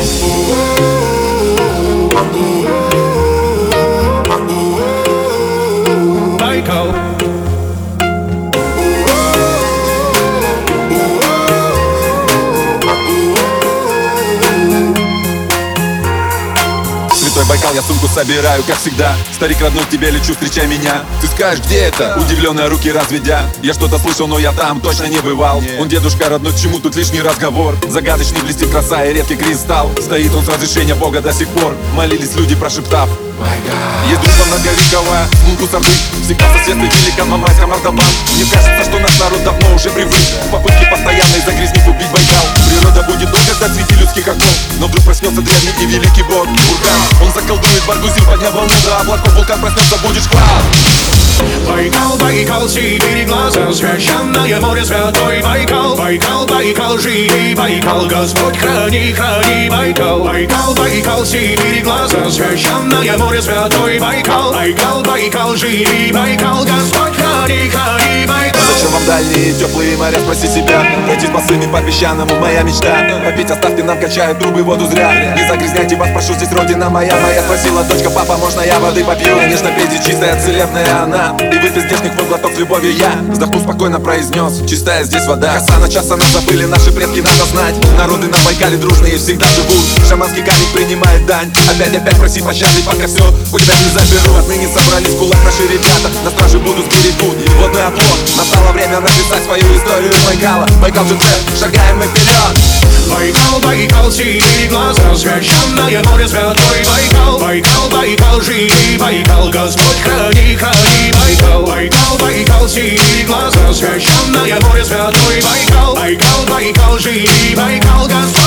Байкал Святой Байкал, я сумку собираю, как всегда. Старик родной, к тебе лечу, встречай меня. Ты скажешь, где это? Удивленные руки разведя. Я что-то слышал, но я там точно не бывал. Он дедушка родной, к чему тут лишний разговор? Загадочный блестит краса и редкий кристалл. Стоит он с разрешения Бога до сих пор. Молились люди, прошептав Еду по многовековая, лунку сорты Всегда соседствует великан, мамайская мордобан Мне кажется, что наш народ давно уже привык. В попытке постоянной загрязнить убить Байкал ждать среди людских оков Но вдруг проснется древний и великий бог Уркан Он заколдует Баргузин, подняв волну до облаков Вулкан проснется, будет шквал Байкал, Байкал, синие глаза Священное море, святой Байкал. Байкал, Байкал, живи Байкал Господь храни, храни Байкал. Байкал, Байкал, синие глаза Священное море, святой Байкал. Байкал, Байкал, живи Байкал Господь храни, храни Байкал дальние теплые моря, спроси себя. Пройти с босыми по песчаному, моя мечта. Попить оставьте нам, качают трубы, воду зря. Не загрязняйте вас, прошу, здесь родина моя. Моя спросила дочка, папа, можно я воды попью? Конечно, пейте, чистая, целебная она. И выпей здешних с любовью я. Вздохнув спокойно произнес, чистая здесь вода Коса на час, она забыли, наши знать. Народы на Байкале дружные всегда живут. Шаманский камень принимает дань. Опять, опять проси пощады, пока все у тебя не заберу Отныне собрались кулак наши ребята На страже будут сберегут водный оплот Настало время написать свою историю Байкала. Байкал же шагаем мы вперед Байкал, Байкал, синие глаза Священное море, святой. Байкал Байкал, Байкал, живи Байкал Господь храни, храни. Байкал Байкал, Байкал, синие глаза Священное море, святой Байкал Байкал, Байкал, живи Байкал Господь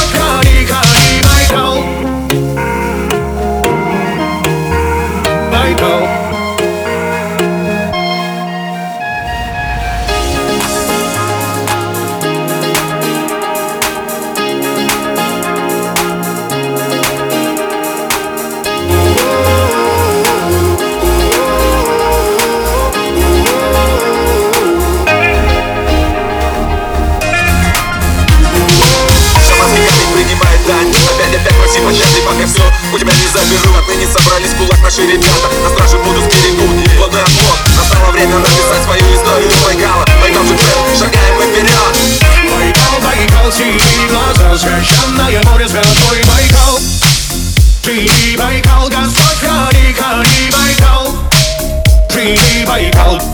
заберу Отныне собрались в кулак наши ребята На страже будут сберегут водный оплот Настало время написать свою историю. Байкала Байкал же шагаем мы вперед Байкал, Байкал, синие глаза Священное море, святой Байкал Живи Байкал, Господь храни, храни Байкал. Живи Байкал